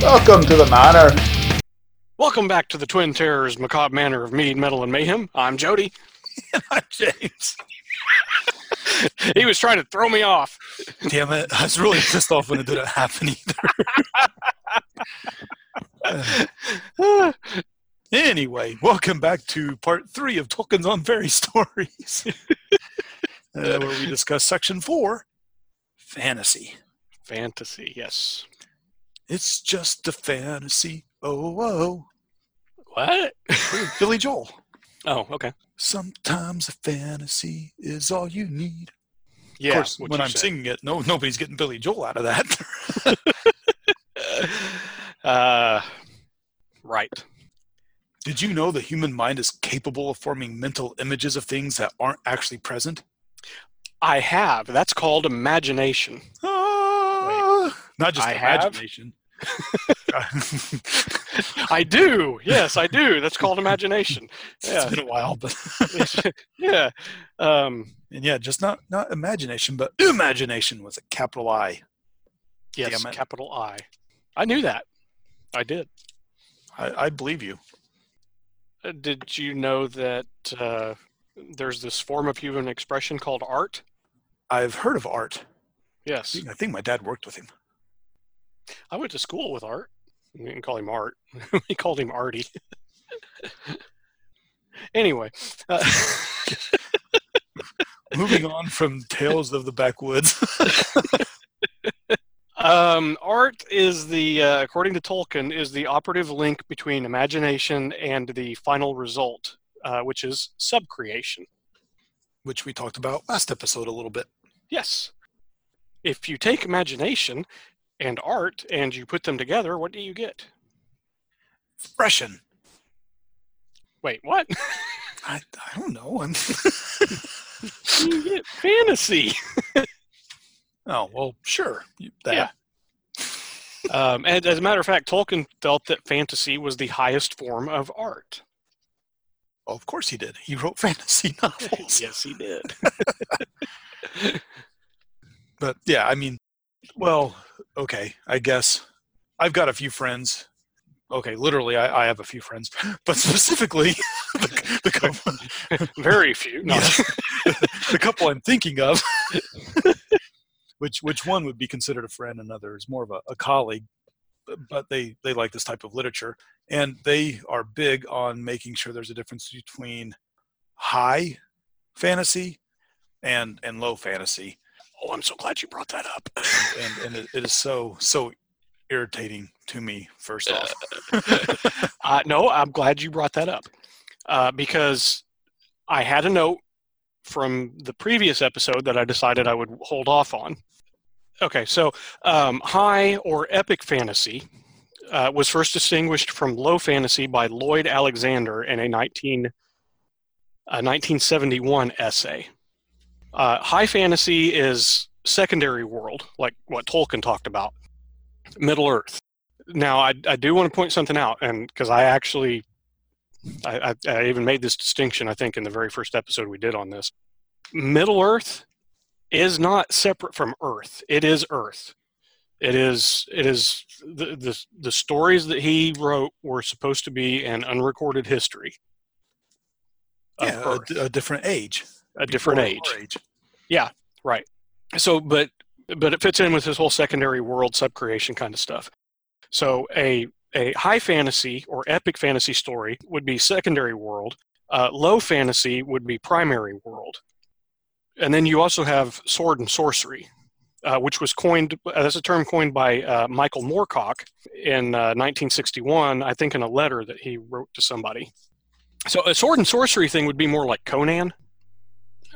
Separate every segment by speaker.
Speaker 1: Welcome to the manor.
Speaker 2: Welcome back to the Twin Terrors Macabre Manor of Mead, Metal, and Mayhem. I'm Jody.
Speaker 3: I'm James.
Speaker 2: he was trying to throw me off.
Speaker 3: Damn it. I was really pissed off when it didn't happen either. anyway, welcome back to part three of Tolkien's on Fairy Stories, uh, where we discuss section four fantasy.
Speaker 2: Fantasy, yes.
Speaker 3: It's just a fantasy. Oh, oh.
Speaker 2: What?
Speaker 3: Billy Joel.
Speaker 2: Oh, okay.
Speaker 3: Sometimes a fantasy is all you need.
Speaker 2: Yeah.
Speaker 3: of course, when I'm
Speaker 2: said.
Speaker 3: singing it, no, nobody's getting Billy Joel out of that.
Speaker 2: uh, right.
Speaker 3: Did you know the human mind is capable of forming mental images of things that aren't actually present?
Speaker 2: I have. That's called imagination.
Speaker 3: Ah, not just
Speaker 2: I
Speaker 3: imagination.
Speaker 2: I do. Yes, I do. That's called imagination.
Speaker 3: It's
Speaker 2: Yeah.
Speaker 3: been a while, but
Speaker 2: yeah. Um,
Speaker 3: and yeah, just not not imagination, but imagination with a capital I.
Speaker 2: yes, capital I. I knew that. I did.
Speaker 3: I, I believe you.
Speaker 2: Uh, Did you know that uh, there's this form of human expression called art?
Speaker 3: I've heard of Art.
Speaker 2: Yes.
Speaker 3: I think my dad worked with him.
Speaker 2: I went to school with Art. We didn't call him Art. we called him Artie. anyway, uh,
Speaker 3: Moving on from Tales of the Backwoods.
Speaker 2: um, art is the, uh, according to Tolkien, is the operative link between imagination and the final result, uh, which is subcreation.
Speaker 3: which we talked about last episode a little bit.
Speaker 2: Yes. If you take imagination and art and you put them together, what do you get?
Speaker 3: Expression.
Speaker 2: Wait, what?
Speaker 3: I, I don't know. I'm
Speaker 2: you get fantasy.
Speaker 3: oh well, sure. That.
Speaker 2: Yeah. Um, and as a matter of fact, Tolkien felt that fantasy was the highest form of art.
Speaker 3: Well, of course he did. He wrote fantasy novels.
Speaker 2: yes, he did.
Speaker 3: But yeah, I mean, well, okay, I guess I've got a few friends. Okay, literally, I, I have a few friends, but specifically, the, the couple,
Speaker 2: Very few. No.
Speaker 3: Yes. the couple I'm thinking of, which which one would be considered a friend, another is more of a, a colleague, but- but they they like this type of literature, and they are big on making sure there's a difference between high fantasy and and low fantasy,
Speaker 2: Oh, I'm so glad you brought that up.
Speaker 3: and and it, it is so so irritating to me. First off,
Speaker 2: Uh, no, I'm glad you brought that up uh, because I had a note from the previous episode that I decided I would hold off on. Okay, so um, high or epic fantasy uh, was first distinguished from low fantasy by Lloyd Alexander in a 19, a 1971 essay. Uh, high fantasy is secondary world, like what Tolkien talked about, Middle Earth. Now, I, I do want to point something out, and because I actually, I, I, I even made this distinction, I think, in the very first episode we did on this. Middle Earth is not separate from Earth. It is Earth. It is. It is the the, the stories that he wrote were supposed to be an unrecorded history. Of
Speaker 3: yeah, a, a different age,
Speaker 2: a different
Speaker 3: Before
Speaker 2: age.
Speaker 3: Yeah.
Speaker 2: Right. So, but but it fits in with this whole secondary world subcreation kind of stuff. So a a high fantasy or epic fantasy story would be secondary world. Uh, low fantasy would be primary world. And then you also have sword and sorcery, uh, which was coined That's a term coined by uh, Michael Moorcock in uh, 1961, I think, in a letter that he wrote to somebody. So a sword and sorcery thing would be more like Conan.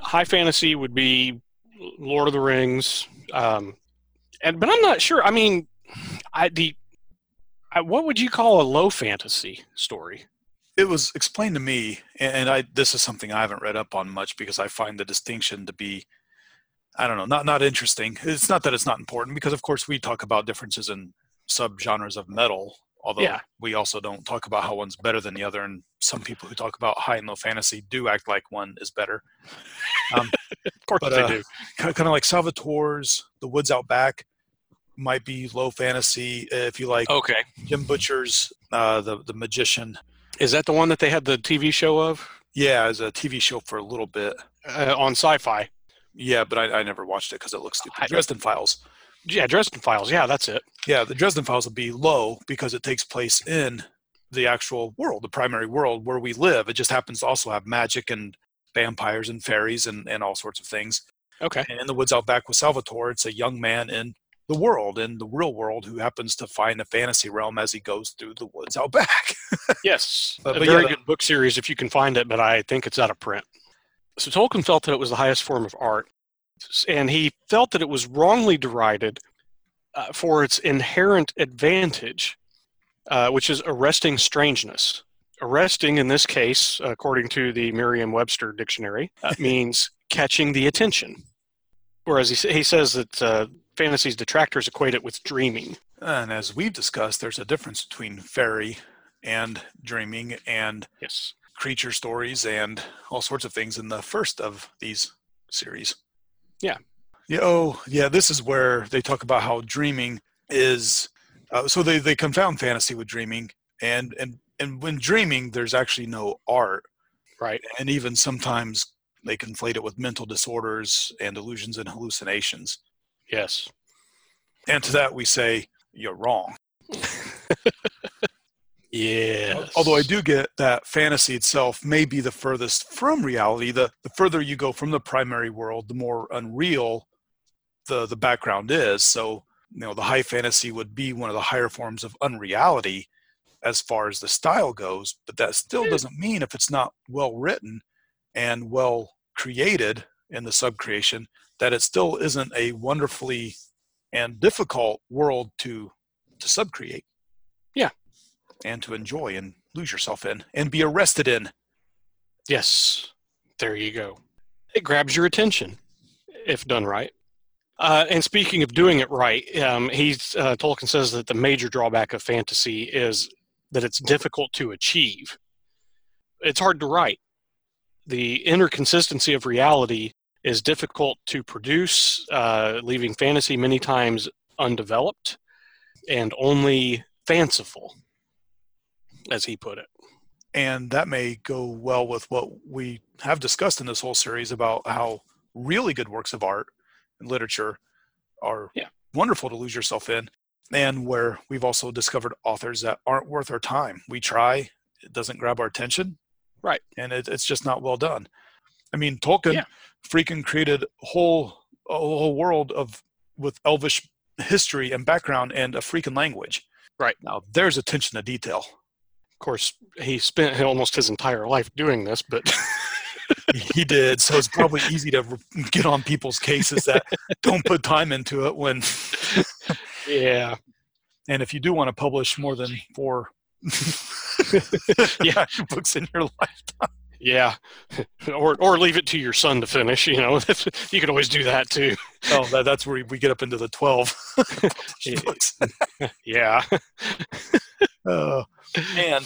Speaker 2: High fantasy would be Lord of the Rings, um, and but I'm not sure. I mean, I the I, what would you call a low fantasy story?
Speaker 3: it was explained to me and i this is something i haven't read up on much because i find the distinction to be i don't know not not interesting it's not that it's not important because of course we talk about differences in subgenres of metal although
Speaker 2: Yeah.
Speaker 3: we also don't talk about how one's better than the other and some people who talk about high and low fantasy do act like one is better um,
Speaker 2: Of course
Speaker 3: But,
Speaker 2: they
Speaker 3: uh,
Speaker 2: do.
Speaker 3: kind of like salvatore's the woods out back might be low fantasy. If you like
Speaker 2: Okay.
Speaker 3: Jim Butcher's uh, the the Magician,
Speaker 2: Is that the one that they had the TV show of
Speaker 3: yeah, as a TV show for a little bit.
Speaker 2: uh, on Sci-Fi?
Speaker 3: Yeah, but I, I never watched it because it looks stupid.
Speaker 2: I-
Speaker 3: Dresden Files.
Speaker 2: Yeah, Dresden Files. Yeah, that's it.
Speaker 3: Yeah, the Dresden Files would be low because it takes place in the actual world, the primary world where we live. It just happens to also have magic and vampires and fairies and, and all sorts of things.
Speaker 2: Okay.
Speaker 3: And in the woods out back with Salvatore, it's a young man in the world, in the real world, who happens to find a fantasy realm as he goes through the woods out back.
Speaker 2: Yes,
Speaker 3: But-
Speaker 2: a
Speaker 3: but
Speaker 2: very
Speaker 3: yeah,
Speaker 2: good book series if you can find it, but I think it's out of print. So Tolkien felt that it was the highest form of art, and he felt that it was wrongly derided uh, for its inherent advantage, uh, which is arresting strangeness. Arresting, in this case, according to the Merriam-Webster dictionary, uh, means catching the attention. Whereas he, he says that uh, fantasy's detractors equate it with dreaming.
Speaker 3: and as we've discussed, there's a difference between fairy and dreaming and
Speaker 2: Yes.
Speaker 3: creature stories and all sorts of things in the first of these series.
Speaker 2: Yeah.
Speaker 3: Yeah. Oh, yeah. This is where they talk about how dreaming is. Uh, so they they confound fantasy with dreaming, and and and when dreaming, there's actually no art,
Speaker 2: Right.
Speaker 3: and even sometimes they conflate it with mental disorders and illusions and hallucinations.
Speaker 2: Yes.
Speaker 3: And to that we say you're wrong.
Speaker 2: Yeah.
Speaker 3: Although I do get that fantasy itself may be the furthest from reality. The the further you go from the primary world, the more unreal the the background is. So you know the high fantasy would be one of the higher forms of unreality as far as the style goes. But that still hmm. doesn't mean if it's not well written and well created in the subcreation that it still isn't a wonderfully and difficult world to to subcreate and to enjoy and lose yourself in and be arrested in.
Speaker 2: Yes, there you go. It grabs your attention if done right. Uh, and speaking of doing it right, um, he's uh, Tolkien says that the major drawback of fantasy is that it's difficult to achieve. It's hard to write. The inner consistency of reality is difficult to produce, uh, leaving fantasy many times undeveloped and only fanciful, as he put it.
Speaker 3: And that may go well with what we have discussed in this whole series about how really good works of art and literature are
Speaker 2: Yeah.
Speaker 3: wonderful to lose yourself in, and where we've also discovered authors that aren't worth our time. We try, it doesn't grab our attention.
Speaker 2: Right.
Speaker 3: And it, it's just not well done. I mean, Tolkien
Speaker 2: Yeah.
Speaker 3: freaking created a whole, a whole world of with elvish history and background and a freaking language.
Speaker 2: Right.
Speaker 3: Now, there's attention to detail.
Speaker 2: Of course, he spent almost his entire life doing this, but
Speaker 3: he did so it's probably easy to get on people's cases that don't put time into it when
Speaker 2: yeah,
Speaker 3: and if you do want to publish more than four
Speaker 2: Yeah.
Speaker 3: books in your life
Speaker 2: yeah, or or leave it to your son to finish. You know, you could always do that too.
Speaker 3: oh that, that's where we get up into the 12
Speaker 2: Yeah.
Speaker 3: books
Speaker 2: Yeah,
Speaker 3: Uh, and,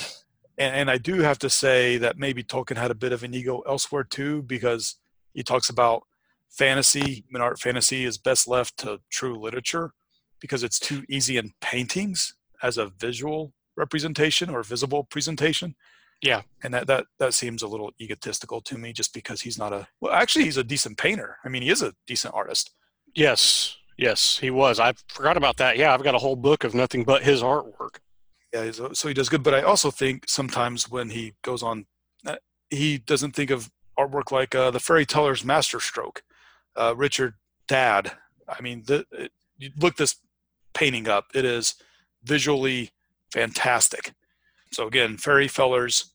Speaker 3: and and i do have to say that maybe tolkien had a bit of an ego elsewhere too because he talks about fantasy human art fantasy is best left to true literature because it's too easy in paintings as a visual representation or visible presentation
Speaker 2: Yeah.
Speaker 3: and that that that seems a little egotistical to me just because he's not a well actually he's a decent painter i mean he is a decent artist
Speaker 2: yes, yes, he was. I forgot about that. Yeah, I've got a whole book of nothing but his artwork.
Speaker 3: Yeah, so he does good. But I also think sometimes when he goes on, uh, he doesn't think of artwork like uh, the Fairy Teller's Masterstroke, uh, Richard Dadd. I mean, the, it, you look this painting up. It is visually fantastic. So again, Fairy Fellers.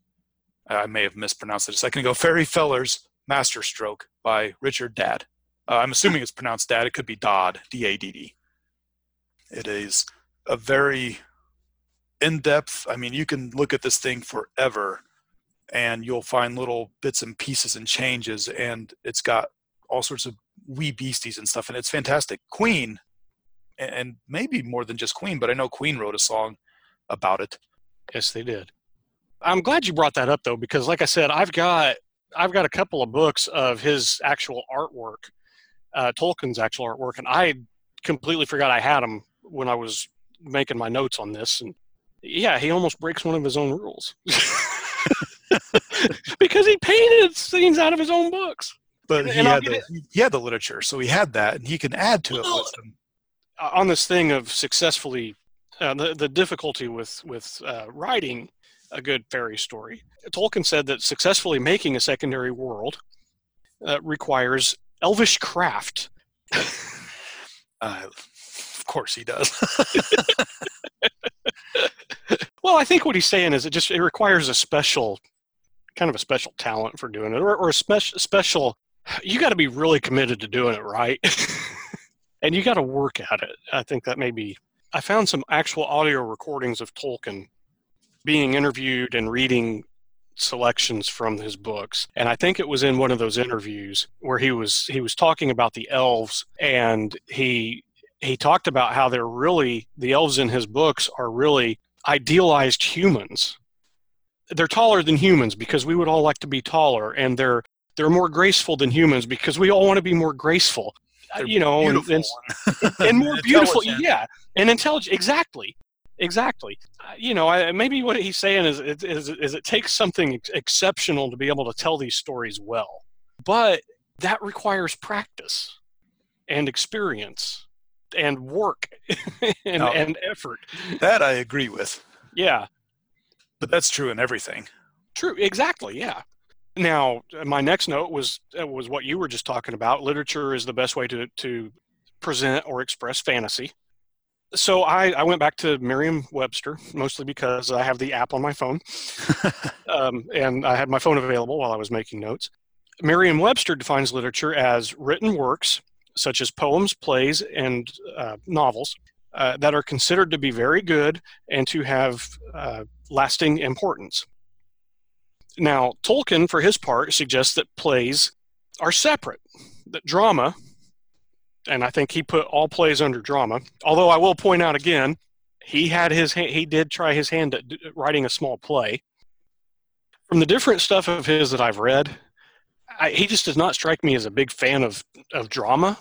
Speaker 3: I may have mispronounced it a second ago. Fairy Fellers Masterstroke by Richard Dadd. Uh, I'm assuming it's pronounced Dad. It could be Dodd, D-A-D-D. It is a very in depth. I mean, you can look at this thing forever and you'll find little bits and pieces and changes, and it's got all sorts of wee beasties and stuff, and it's fantastic. Queen, and maybe more than just Queen, but I know Queen wrote a song about it.
Speaker 2: Yes, they did. I'm glad you brought that up though, because like I said, I've got I've got a couple of books of his actual artwork, uh, Tolkien's actual artwork, and I completely forgot I had them when I was making my notes on this, and yeah, he almost breaks one of his own rules because he painted scenes out of his own books.
Speaker 3: But he
Speaker 2: And
Speaker 3: had, the,
Speaker 2: it.
Speaker 3: he had the literature, so he had that, and he can add to it
Speaker 2: Well,
Speaker 3: with some.
Speaker 2: Uh, on this thing of successfully, uh, the the difficulty with with uh, writing a good fairy story. Tolkien said that successfully making a secondary world uh, requires elvish craft.
Speaker 3: Uh, of course, he does.
Speaker 2: Well, I think what he's saying is it just it requires a special kind of a special talent for doing it, or, or a special special. You got to be really committed to doing it right, and you got to work at it. I think that may be. I found some actual audio recordings of Tolkien being interviewed and reading selections from his books and i think it was in one of those interviews where he was he was talking about the elves and he he talked about how they're really the elves in his books are really idealized humans. They're taller than humans because we would all like to be taller, and they're they're more graceful than humans because we all want to be more graceful.
Speaker 3: They're
Speaker 2: you know, and, and, and more beautiful. Yeah, and intelligent. Exactly, exactly. Uh, you know, I, maybe what he's saying is, is is is it takes something ex- exceptional to be able to tell these stories well, but that requires practice and experience and work and,
Speaker 3: No.
Speaker 2: and effort.
Speaker 3: That I agree with,
Speaker 2: Yeah,
Speaker 3: but that's true in everything.
Speaker 2: true. Exactly. Yeah. Now, my next note was uh, was what you were just talking about. Literature is the best way to to present or express fantasy. So I, I went back to Merriam-Webster mostly because I have the app on my phone, um, and I had my phone available while I was making notes. Merriam-Webster defines literature as written works such as poems, plays, and uh, novels uh, that are considered to be very good and to have uh, lasting importance. Now, Tolkien, for his part, suggests that plays are separate, that drama, and I think he put all plays under drama. Although I will point out again, he had his he did try his hand at writing a small play. From the different stuff of his that I've read, I, he just does not strike me as a big fan of of drama.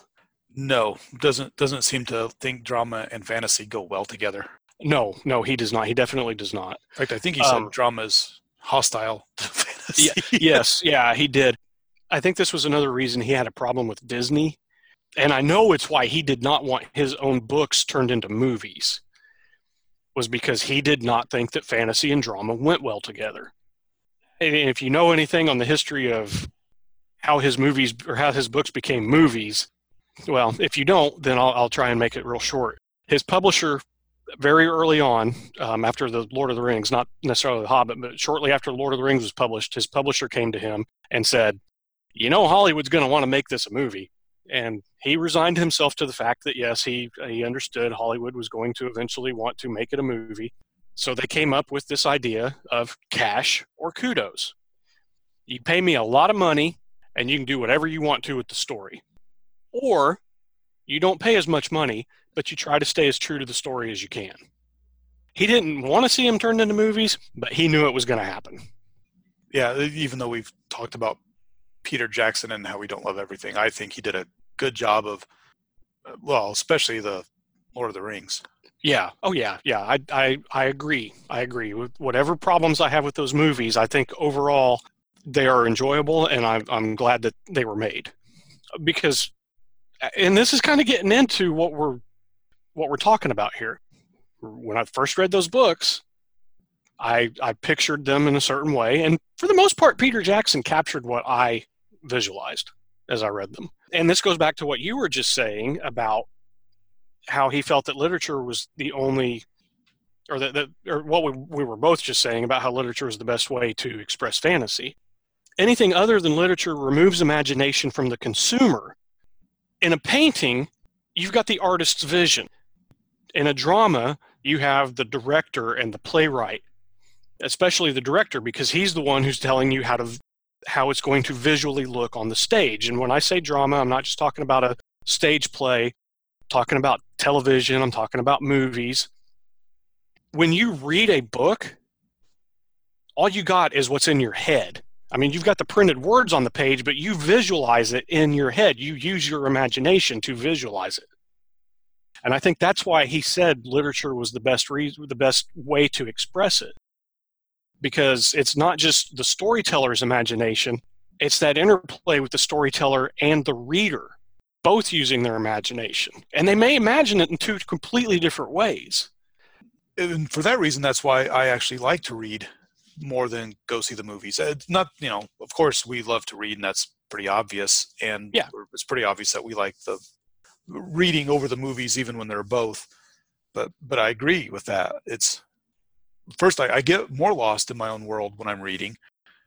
Speaker 3: No, doesn't doesn't seem to think drama and fantasy go well together.
Speaker 2: No, no, he does not. He definitely does not.
Speaker 3: In fact, I think he
Speaker 2: Um,
Speaker 3: said drama is hostile to fantasy.
Speaker 2: yes, yeah, he did. I think this was another reason he had a problem with Disney. And I know it's why he did not want his own books turned into movies. Was because he did not think that fantasy and drama went well together. And if you know anything on the history of how his movies or how his books became movies, well, if you don't, then I'll, I'll try and make it real short. His publisher, very early on, um, after the Lord of the Rings, not necessarily the Hobbit, but shortly after the Lord of the Rings was published, his publisher came to him and said, "You know, Hollywood's going to want to make this a movie." And he resigned himself to the fact that yes, he he understood Hollywood was going to eventually want to make it a movie. So they came up with this idea of cash or kudos. You pay me a lot of money, and you can do whatever you want to with the story, or you don't pay as much money, but you try to stay as true to the story as you can. He didn't want to see him turned into movies, but he knew it was going to happen.
Speaker 3: yeah, even though we've talked about Peter Jackson and how we don't love everything, I think he did a good job of, uh, well, especially the Lord of the Rings.
Speaker 2: Yeah. Oh, yeah. Yeah. I, I, I agree. I agree. With whatever problems I have with those movies, I think overall they are enjoyable, and I'm, I'm glad that they were made. Because, and this is kind of getting into what we're, what we're talking about here. When I first read those books, I, I pictured them in a certain way, and for the most part, Peter Jackson captured what I visualized as I read them. And this goes back to what you were just saying about how he felt that literature was the only or that, that or what we, we were both just saying about how literature is the best way to express fantasy anything other than literature removes imagination from the consumer in a painting you've got the artist's vision in a drama you have the director and the playwright especially the director because he's the one who's telling you how to how it's going to visually look on the stage and when i say drama i'm not just talking about a stage play talking about television, I'm talking about movies. When you read a book, all you got is what's in your head. I mean, you've got the printed words on the page, but you visualize it in your head. You use your imagination to visualize it. And I think that's why he said literature was the best re- the best way to express it. Because it's not just the storyteller's imagination, it's that interplay with the storyteller and the reader, both using their imagination. And they may imagine it in two completely different ways.
Speaker 3: And for that reason, that's why I actually like to read more than go see the movies. It's not, you know, of course we love to read, and that's pretty obvious. And
Speaker 2: Yeah.
Speaker 3: it's pretty obvious that we like the reading over the movies, even when they're both. But but I agree with that. It's first I, I get more lost in my own world when I'm reading,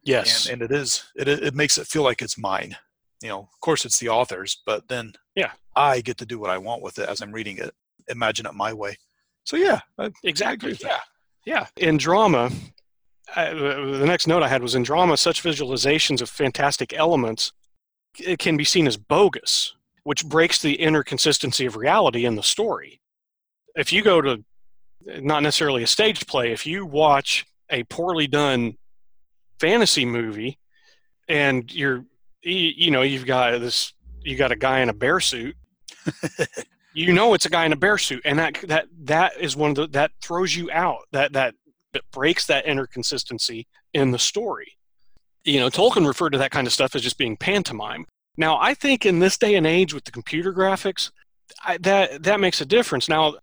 Speaker 2: Yes.
Speaker 3: and, and it is it it makes it feel like it's mine. You know, of course it's the author's, but then
Speaker 2: Yeah.
Speaker 3: I get to do what I want with it as I'm reading it. Imagine it my way. So yeah, I, I
Speaker 2: exactly.
Speaker 3: with
Speaker 2: Yeah. Yeah. In drama, I, the next note I had was in drama, such visualizations of fantastic elements it can be seen as bogus, which breaks the inner consistency of reality in the story. If you go to eh, not necessarily a stage play, if you watch a poorly done fantasy movie and you're you, you know you've got this you got a guy in a bear suit you know it's a guy in a bear suit and that that that is one of the that throws you out that that that breaks that inner consistency in the story you know tolkien referred to that kind of stuff as just being pantomime now i think in this day and age with the computer graphics I, that that makes a difference now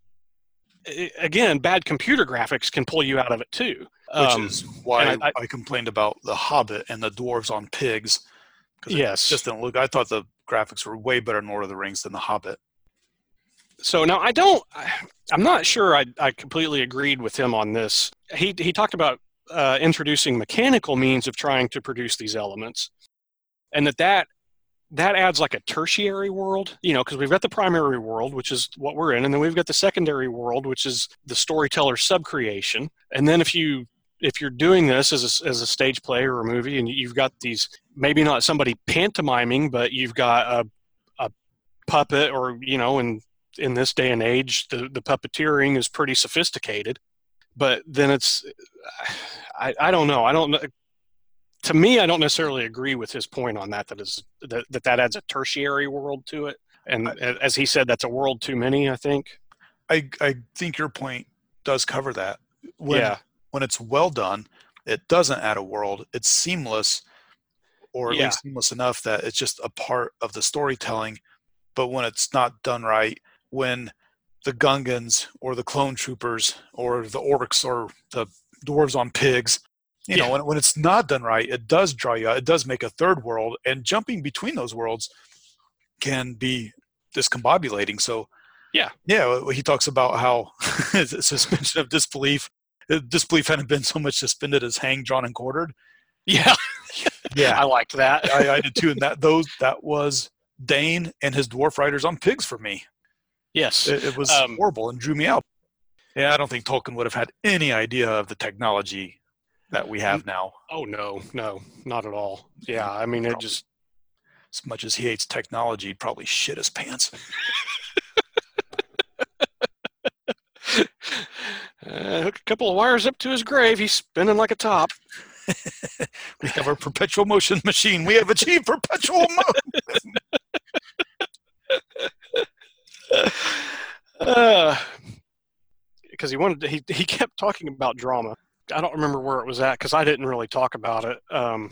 Speaker 2: again bad computer graphics can pull you out of it too
Speaker 3: which
Speaker 2: Um,
Speaker 3: is why I,
Speaker 2: I-
Speaker 3: complained about the Hobbit and the dwarves on pigs. it
Speaker 2: yes
Speaker 3: just didn't look. I thought the graphics were way better in Lord of the Rings than the Hobbit.
Speaker 2: so now I don't. I- I'm not sure. I I completely agreed with him on this. He he talked about uh, introducing mechanical means of trying to produce these elements, and that that that adds like a tertiary world. You know, because we've got the primary world, which is what we're in, and then we've got the secondary world, which is the storyteller's subcreation. And then if you if you're doing this as a, as a stage play or a movie, and you've got these maybe not somebody pantomiming, but you've got a a puppet or you know, in in this day and age, the, the puppeteering is pretty sophisticated. But then it's, I, I don't know. I don't know. To me, I don't necessarily agree with his point on that. That is that that, that adds a tertiary world to it, and as he said, that's a world too many. I think.
Speaker 3: I I think your point does cover that. When,
Speaker 2: yeah.
Speaker 3: When it's well done, it doesn't add a world. It's seamless, or at
Speaker 2: Yeah.
Speaker 3: least seamless enough that it's just a part of the storytelling. But when it's not done right, when the Gungans or the clone troopers or the orcs or the dwarves on pigs, you
Speaker 2: Yeah.
Speaker 3: know, when, when it's not done right, it does draw you out. It does make a third world, and jumping between those worlds can be discombobulating. So,
Speaker 2: Yeah.
Speaker 3: yeah, he talks about how suspension of disbelief. uh, Disbelief hadn't been so much suspended as hanged, drawn, and quartered.
Speaker 2: Yeah.
Speaker 3: Yeah,
Speaker 2: I liked that.
Speaker 3: I, I did too, and that those that was Dain and his dwarf riders on pigs for me.
Speaker 2: Yes.
Speaker 3: It, it was
Speaker 2: Um,
Speaker 3: horrible and drew me out. Yeah, I don't think Tolkien would have had any idea of the technology that we have now.
Speaker 2: oh no, no, not at all. Yeah. I mean, it just.
Speaker 3: As much as he hates technology, he'd probably shit his pants.
Speaker 2: Uh, hook a couple of wires up to his grave. He's spinning like a top.
Speaker 3: We have a perpetual motion machine. We have achieved perpetual motion.
Speaker 2: because Uh, he wanted to, he he kept talking about drama. I don't remember where it was at because I didn't really talk about it. Um,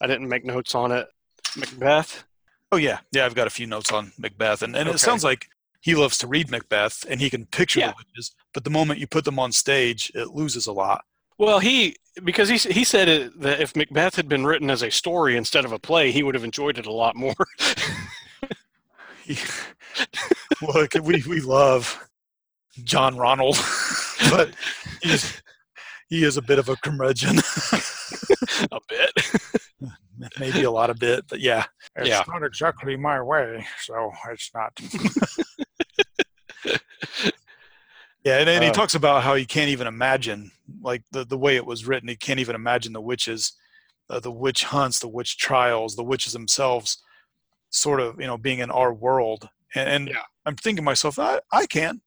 Speaker 2: I didn't make notes on it. Macbeth.
Speaker 3: Oh yeah, yeah. I've got a few notes on Macbeth, and, and
Speaker 2: Okay.
Speaker 3: it sounds like he loves to read Macbeth, and he can picture
Speaker 2: Yeah.
Speaker 3: the witches. But the moment you put them on stage, it loses a lot.
Speaker 2: Well, he because he he said it, that if Macbeth had been written as a story instead of a play, he would have enjoyed it a lot more.
Speaker 3: He, look, we we love John Ronald, but he's he is a bit of a curmudgeon,
Speaker 2: a bit.
Speaker 3: maybe a lot of bit, but yeah.
Speaker 2: It's Yeah.
Speaker 3: not exactly my way, so it's not. yeah, and, and he
Speaker 2: Uh,
Speaker 3: talks about how he can't even imagine, like the the way it was written. He can't even imagine the witches, uh, the witch hunts, the witch trials, the witches themselves, sort of you know being in our world. And, and
Speaker 2: Yeah.
Speaker 3: I'm thinking to myself, I, I can,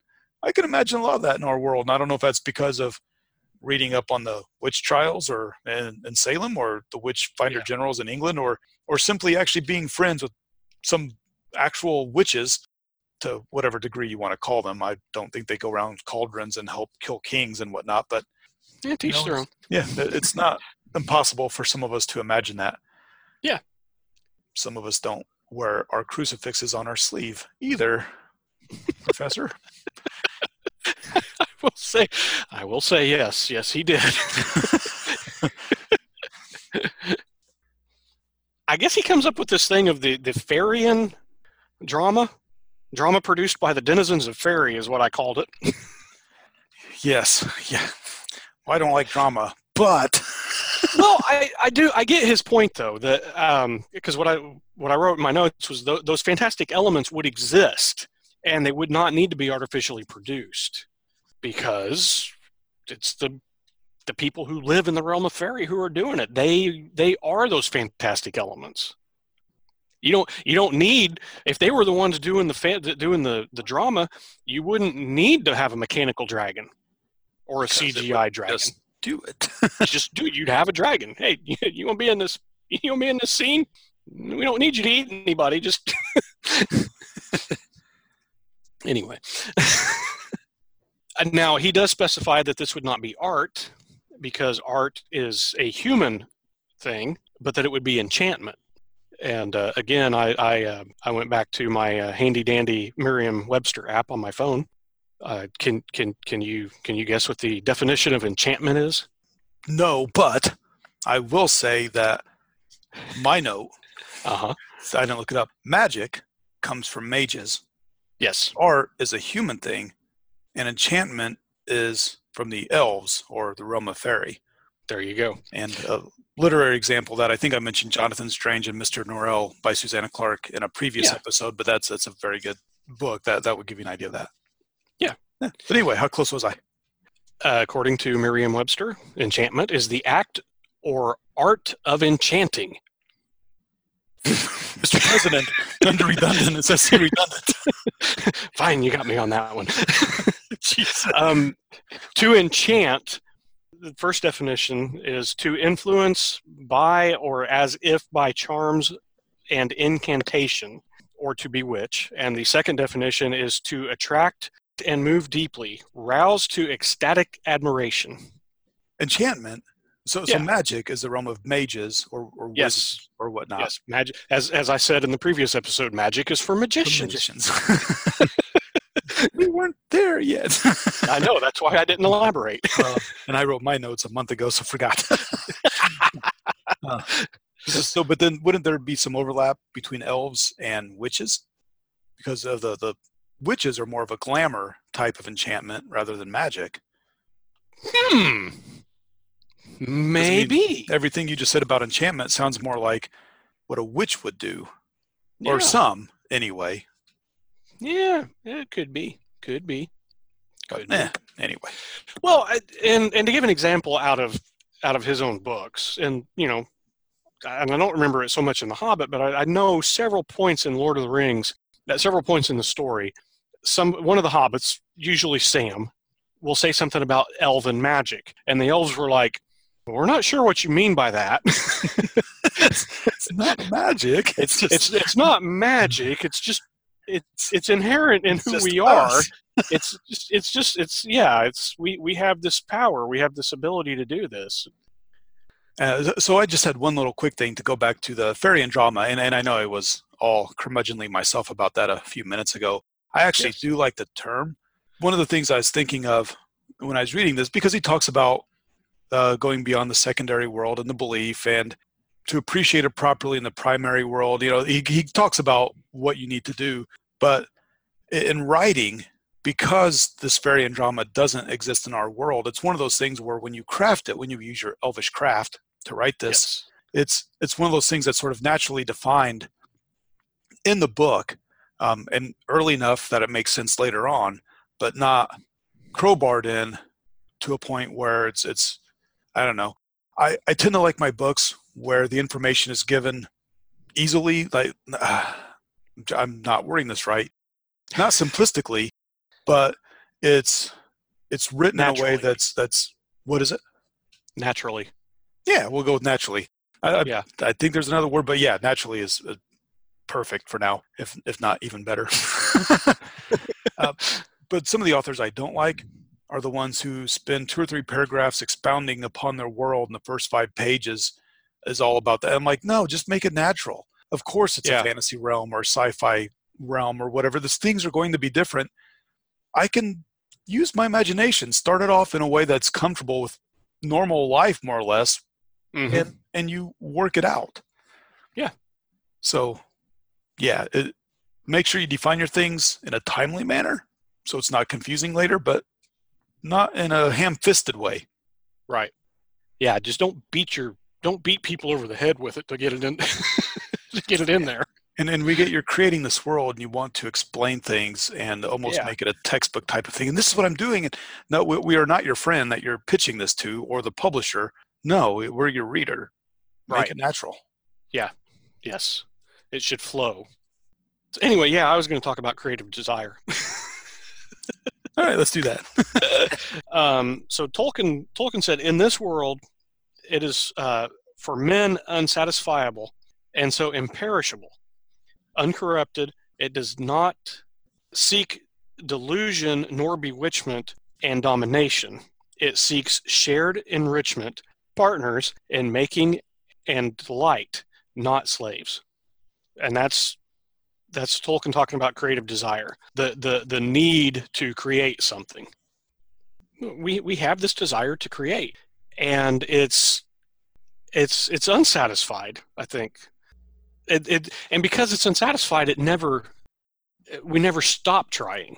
Speaker 3: I can imagine a lot of that in our world. And I don't know if that's because of reading up on the witch trials or in, in Salem or the witch finder
Speaker 2: Yeah.
Speaker 3: generals in England or or simply actually being friends with some actual witches to whatever degree you want to call them. I don't think they go around cauldrons and help kill kings and whatnot, but
Speaker 2: Yeah, teach
Speaker 3: You know,
Speaker 2: their own.
Speaker 3: yeah, it's not impossible for some of us to imagine that.
Speaker 2: Yeah.
Speaker 3: Some of us don't wear our crucifixes on our sleeve either, Professor.
Speaker 2: I will say, I will say yes, yes, he did. I guess he comes up with this thing of the the Faërian drama, drama produced by the denizens of Fairy is what I called it.
Speaker 3: Yes, yeah. Well, I don't like drama, but
Speaker 2: well, I, I do I get his point though that um, because what I what I wrote in my notes was th- those fantastic elements would exist and they would not need to be artificially produced because it's the the people who live in the realm of fairy who are doing it. They they are those fantastic elements. You don't you don't need if they were the ones doing the fan, doing the the drama, you wouldn't need to have a mechanical dragon or a
Speaker 3: Because
Speaker 2: CGI dragon
Speaker 3: just do it.
Speaker 2: just dude, you'd have a dragon. Hey, you, you want to be in this? You want to be in this scene? We don't need you to eat anybody. Just anyway. Now he does specify that this would not be art because art is a human thing, but that it would be enchantment. And uh, again, I I, uh, I went back to my uh, handy dandy Merriam-Webster app on my phone. Uh, can can can you can you guess what the definition of enchantment is?
Speaker 3: no, but I will say that my note,
Speaker 2: Uh huh.
Speaker 3: I didn't look it up. Magic comes from mages.
Speaker 2: Yes.
Speaker 3: Art is a human thing, and enchantment is from the elves or the realm of fairy.
Speaker 2: There you go.
Speaker 3: And a literary example that I think I mentioned Jonathan Strange and Mr. Norrell by Susanna Clarke in a previous
Speaker 2: Yeah.
Speaker 3: episode, but that's that's a very good book. That that would give you an idea of that.
Speaker 2: Yeah.
Speaker 3: But anyway, how close was I?
Speaker 2: Uh, according to Merriam-Webster, enchantment is the act or art of enchanting.
Speaker 3: Mr. President, under redundant. It says redundant.
Speaker 2: Fine, you got me on that one. Um, to enchant, the first definition is to influence by or as if by charms and incantation or to bewitch. And the second definition is to attract and move deeply, rouse to ecstatic admiration.
Speaker 3: Enchantment. So,
Speaker 2: Yeah.
Speaker 3: so magic is the realm of mages or, or
Speaker 2: Yes.
Speaker 3: wizards or whatnot.
Speaker 2: Yes, magic. As as I said in the previous episode, magic is for
Speaker 3: For
Speaker 2: magicians.
Speaker 3: magicians. we weren't there yet.
Speaker 2: I know that's why I didn't elaborate.
Speaker 3: And I wrote my notes a month ago, so forgot. Uh, so, but then wouldn't there be some overlap between elves and witches? Because of the the witches are more of a glamour type of enchantment rather than magic.
Speaker 2: Hmm. Maybe.
Speaker 3: Everything you just said about enchantment sounds more like what a witch would do, or some anyway.
Speaker 2: yeah, yeah, it could be. Could be. Could be.
Speaker 3: Eh, anyway,
Speaker 2: Well, I, and and to give an example out of out of his own books, and you know, and I don't remember it so much in The Hobbit, but I, I know several points in Lord of the Rings, at several points in the story, some one of the hobbits, usually Sam, will say something about elven magic, and the elves were like, "We're not sure what you mean by that.
Speaker 3: it's not magic. It's just
Speaker 2: it's it's not magic. It's just it's it's inherent in
Speaker 3: it's
Speaker 2: who we are." it's just it's just it's yeah it's we we have this power we have this ability to do this
Speaker 3: Uh, so I just had one little quick thing to go back to the Faërian drama, and, and I know I was all curmudgeonly myself about that a few minutes ago. I actually
Speaker 2: Yes.
Speaker 3: do like the term. One of the things I was thinking of when I was reading this, because he talks about uh, going beyond the secondary world and the belief, and to appreciate it properly in the primary world. You know, he he talks about what you need to do, but in writing, because this Faërian drama doesn't exist in our world, it's one of those things where when you craft it, when you use your elvish craft to write this,
Speaker 2: yes
Speaker 3: it's it's one of those things that's sort of naturally defined in the book um, and early enough that it makes sense later on but not crowbarred in to a point where it's it's i don't know. I i tend to like my books where the information is given easily like uh, i'm not wording this right not simplistically but it's it's written in a way that's that's what is it?
Speaker 2: Naturally.
Speaker 3: Yeah we'll go with naturally. I, I-
Speaker 2: Yeah.
Speaker 3: I think there's another word, but yeah, naturally is uh, perfect for now, if if not even better. uh, but some of the authors I don't like are the ones who spend two or three paragraphs expounding upon their world in the first five pages is all about that. I'm like, no, just make it natural. Of course, it's
Speaker 2: Yeah.
Speaker 3: a fantasy realm or sci-fi realm or whatever. These things are going to be different. I can use my imagination, start it off in a way that's comfortable with normal life, more or less,
Speaker 2: Mhm.
Speaker 3: and and you work it out.
Speaker 2: Yeah.
Speaker 3: So, yeah, it, make sure you define your things in a timely manner, so it's not confusing later, but not in a ham-fisted way.
Speaker 2: Right. Yeah, just don't beat your don't beat people over the head with it to get it in to get it in there.
Speaker 3: And and we get you're creating this world, and you want to explain things and almost
Speaker 2: Yeah.
Speaker 3: make it a textbook type of thing. And this is what I'm doing. And no, we, we are not your friend that you're pitching this to, or the publisher. No, we're your reader. Make
Speaker 2: Right.
Speaker 3: it natural. Yeah.
Speaker 2: Yes. It should flow. So anyway, yeah, I was going to talk about creative desire.
Speaker 3: All right, let's do that.
Speaker 2: um, so Tolkien Tolkien said, in this world, it is uh, for men unsatisfiable and so imperishable, uncorrupted. It does not seek delusion nor bewitchment and domination. It seeks shared enrichment, partners in making and delight, not slaves. And that's that's Tolkien talking about creative desire, the the the need to create something. We we have this desire to create and it's it's it's unsatisfied i think. It, it and because it's unsatisfied it never we never stop trying.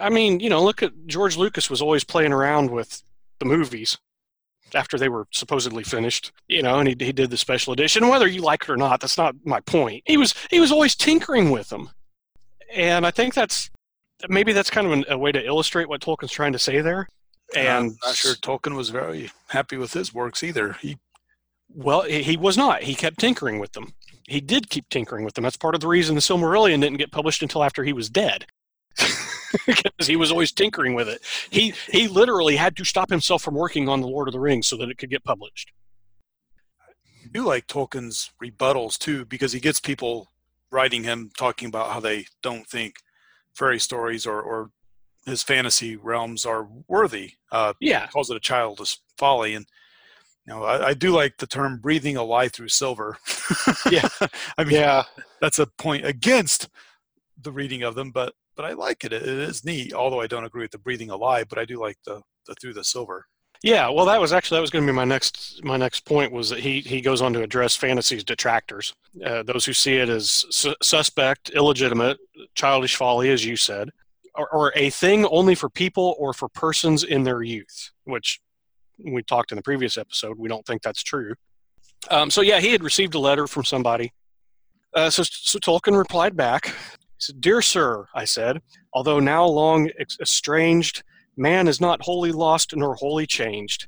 Speaker 2: I- mean you know look at george lucas was always playing around with the movies after they were supposedly finished you know and he, he did the special edition whether you like it or not that's not my point he was he was always tinkering with them and i think that's maybe that's kind of an, a way to illustrate what Tolkien's trying to say there. And
Speaker 3: I'm not sure Tolkien was very happy with his works either. He
Speaker 2: well, he he was not. He kept tinkering with them. He did keep tinkering with them. That's part of the reason the Silmarillion didn't get published until after he was dead. because he was always tinkering with it. He he literally had to stop himself from working on the Lord of the Rings so that it could get published.
Speaker 3: I do like Tolkien's rebuttals too, because he gets people writing him talking about how they don't think fairy stories or, or his fantasy realms are worthy. Uh,
Speaker 2: Yeah.
Speaker 3: calls it a childish folly, and you know I, I do like the term "breathing a lie through silver."
Speaker 2: Yeah.
Speaker 3: I mean
Speaker 2: Yeah.
Speaker 3: that's a point against the reading of them, but but I like it. It is neat, although I don't agree with the breathing alive, but I do like the the through the silver.
Speaker 2: Yeah, well, that was actually that was going to be my next my next point was that he he goes on to address fantasy's detractors, uh, those who see it as su- suspect, illegitimate, childish folly, as you said, or, or a thing only for people or for persons in their youth, which we talked in the previous episode. We don't think that's true. Um, so yeah, he had received a letter from somebody. Uh, so, so Tolkien replied back. Said, "Dear sir," I said, "although now long estranged." Man is not wholly lost nor wholly changed.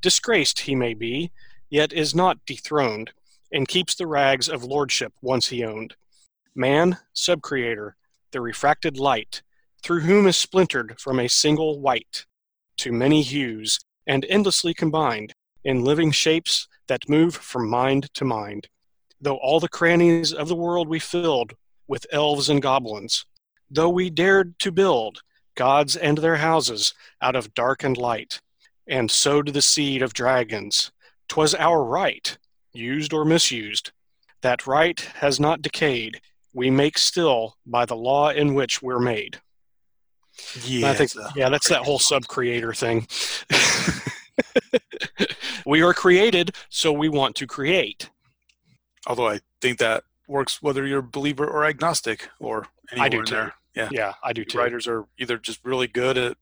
Speaker 2: Disgraced he may be, yet is not dethroned, and keeps the rags of lordship once he owned. Man, subcreator, the refracted light, through whom is splintered from a single white, to many hues, and endlessly combined, in living shapes that move from mind to mind. Though all the crannies of the world we filled with elves and goblins, though we dared to build gods and their houses out of dark and light, and sowed the seed of dragons. 'Twas our right, used or misused. That right has not decayed. We make still by the law in which we're made.
Speaker 3: Yeah,
Speaker 2: I think, yeah, that's that whole sub creator thing. we are created, so we want to create.
Speaker 3: Although I think that works whether you're a believer or agnostic or anywhere
Speaker 2: I do
Speaker 3: in
Speaker 2: too.
Speaker 3: there. Yeah.
Speaker 2: Yeah, I do too.
Speaker 3: Writers are either just really good at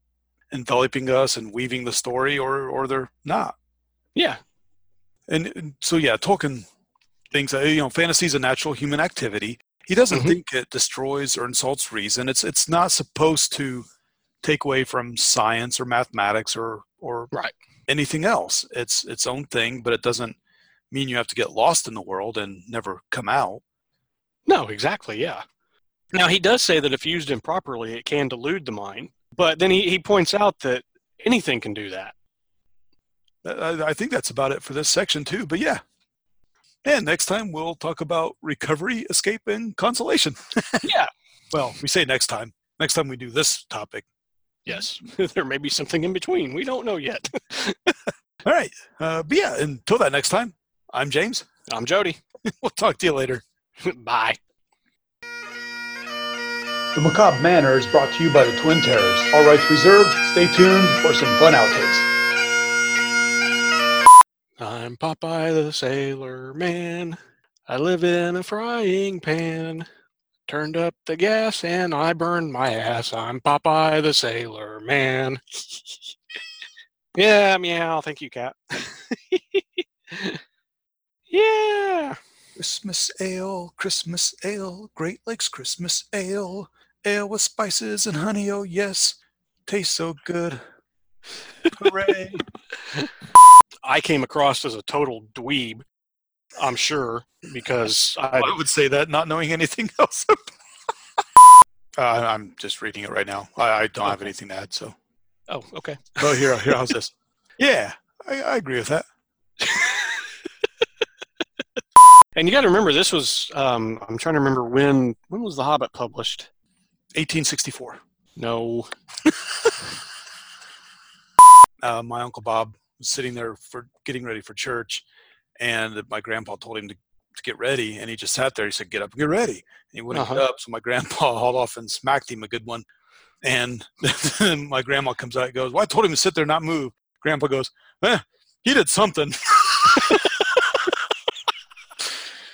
Speaker 3: enveloping us and weaving the story or or they're not.
Speaker 2: Yeah,
Speaker 3: And, and so yeah, Tolkien thinks that you know fantasy is a natural human activity. He doesn't
Speaker 2: Mhm.
Speaker 3: think it destroys or insults reason. It's it's not supposed to take away from science or mathematics or or
Speaker 2: Right.
Speaker 3: anything else. It's its own thing, but it doesn't mean you have to get lost in the world and never come out.
Speaker 2: No, exactly. Yeah. Now, he does say that if used improperly, it can delude the mind. But then he, he points out that anything can do that.
Speaker 3: I, I think that's about it for this section too. But yeah, And next time we'll talk about recovery, escape, and consolation.
Speaker 2: Yeah.
Speaker 3: Well, we say next time. Next time we do this topic.
Speaker 2: Yes. there may be something in between. We don't know yet.
Speaker 3: All right. Uh, but yeah, until that next time, I'm James.
Speaker 2: I'm Jody.
Speaker 3: We'll talk to you later.
Speaker 2: Bye.
Speaker 1: The Macabre Manor is brought to you by the Twin Terrors. All rights reserved. Stay tuned for some fun outtakes.
Speaker 2: I'm Popeye the Sailor Man. I live in a frying pan. Turned up the gas and I burned my ass. I'm Popeye the Sailor Man. yeah, meow. Thank you, cat. yeah.
Speaker 3: Christmas ale, Christmas ale, Great Lakes Christmas ale. Ale with spices and honey, oh yes. Tastes so good. Hooray.
Speaker 2: I came across as a total dweeb, I'm sure, because I,
Speaker 3: I would say that not knowing anything else. uh, I'm just reading it right now. I, I don't have anything to add, so.
Speaker 2: oh, okay.
Speaker 3: Oh, here, here, how's this? Yeah, I, I agree with that.
Speaker 2: And you got to remember, this was, um, I'm trying to remember when, when was The Hobbit published?
Speaker 3: 1864.
Speaker 2: No.
Speaker 3: uh, my uncle Bob was sitting there for getting ready for church, and my grandpa told him to, to get ready, and he just sat there. He said, "Get up and get ready." And he wouldn't get
Speaker 2: Uh-huh.
Speaker 3: up, so my grandpa hauled off and smacked him a good one. And then my grandma comes out and goes, "Well, I told him to sit there, not move." Grandpa goes, eh, "He did something."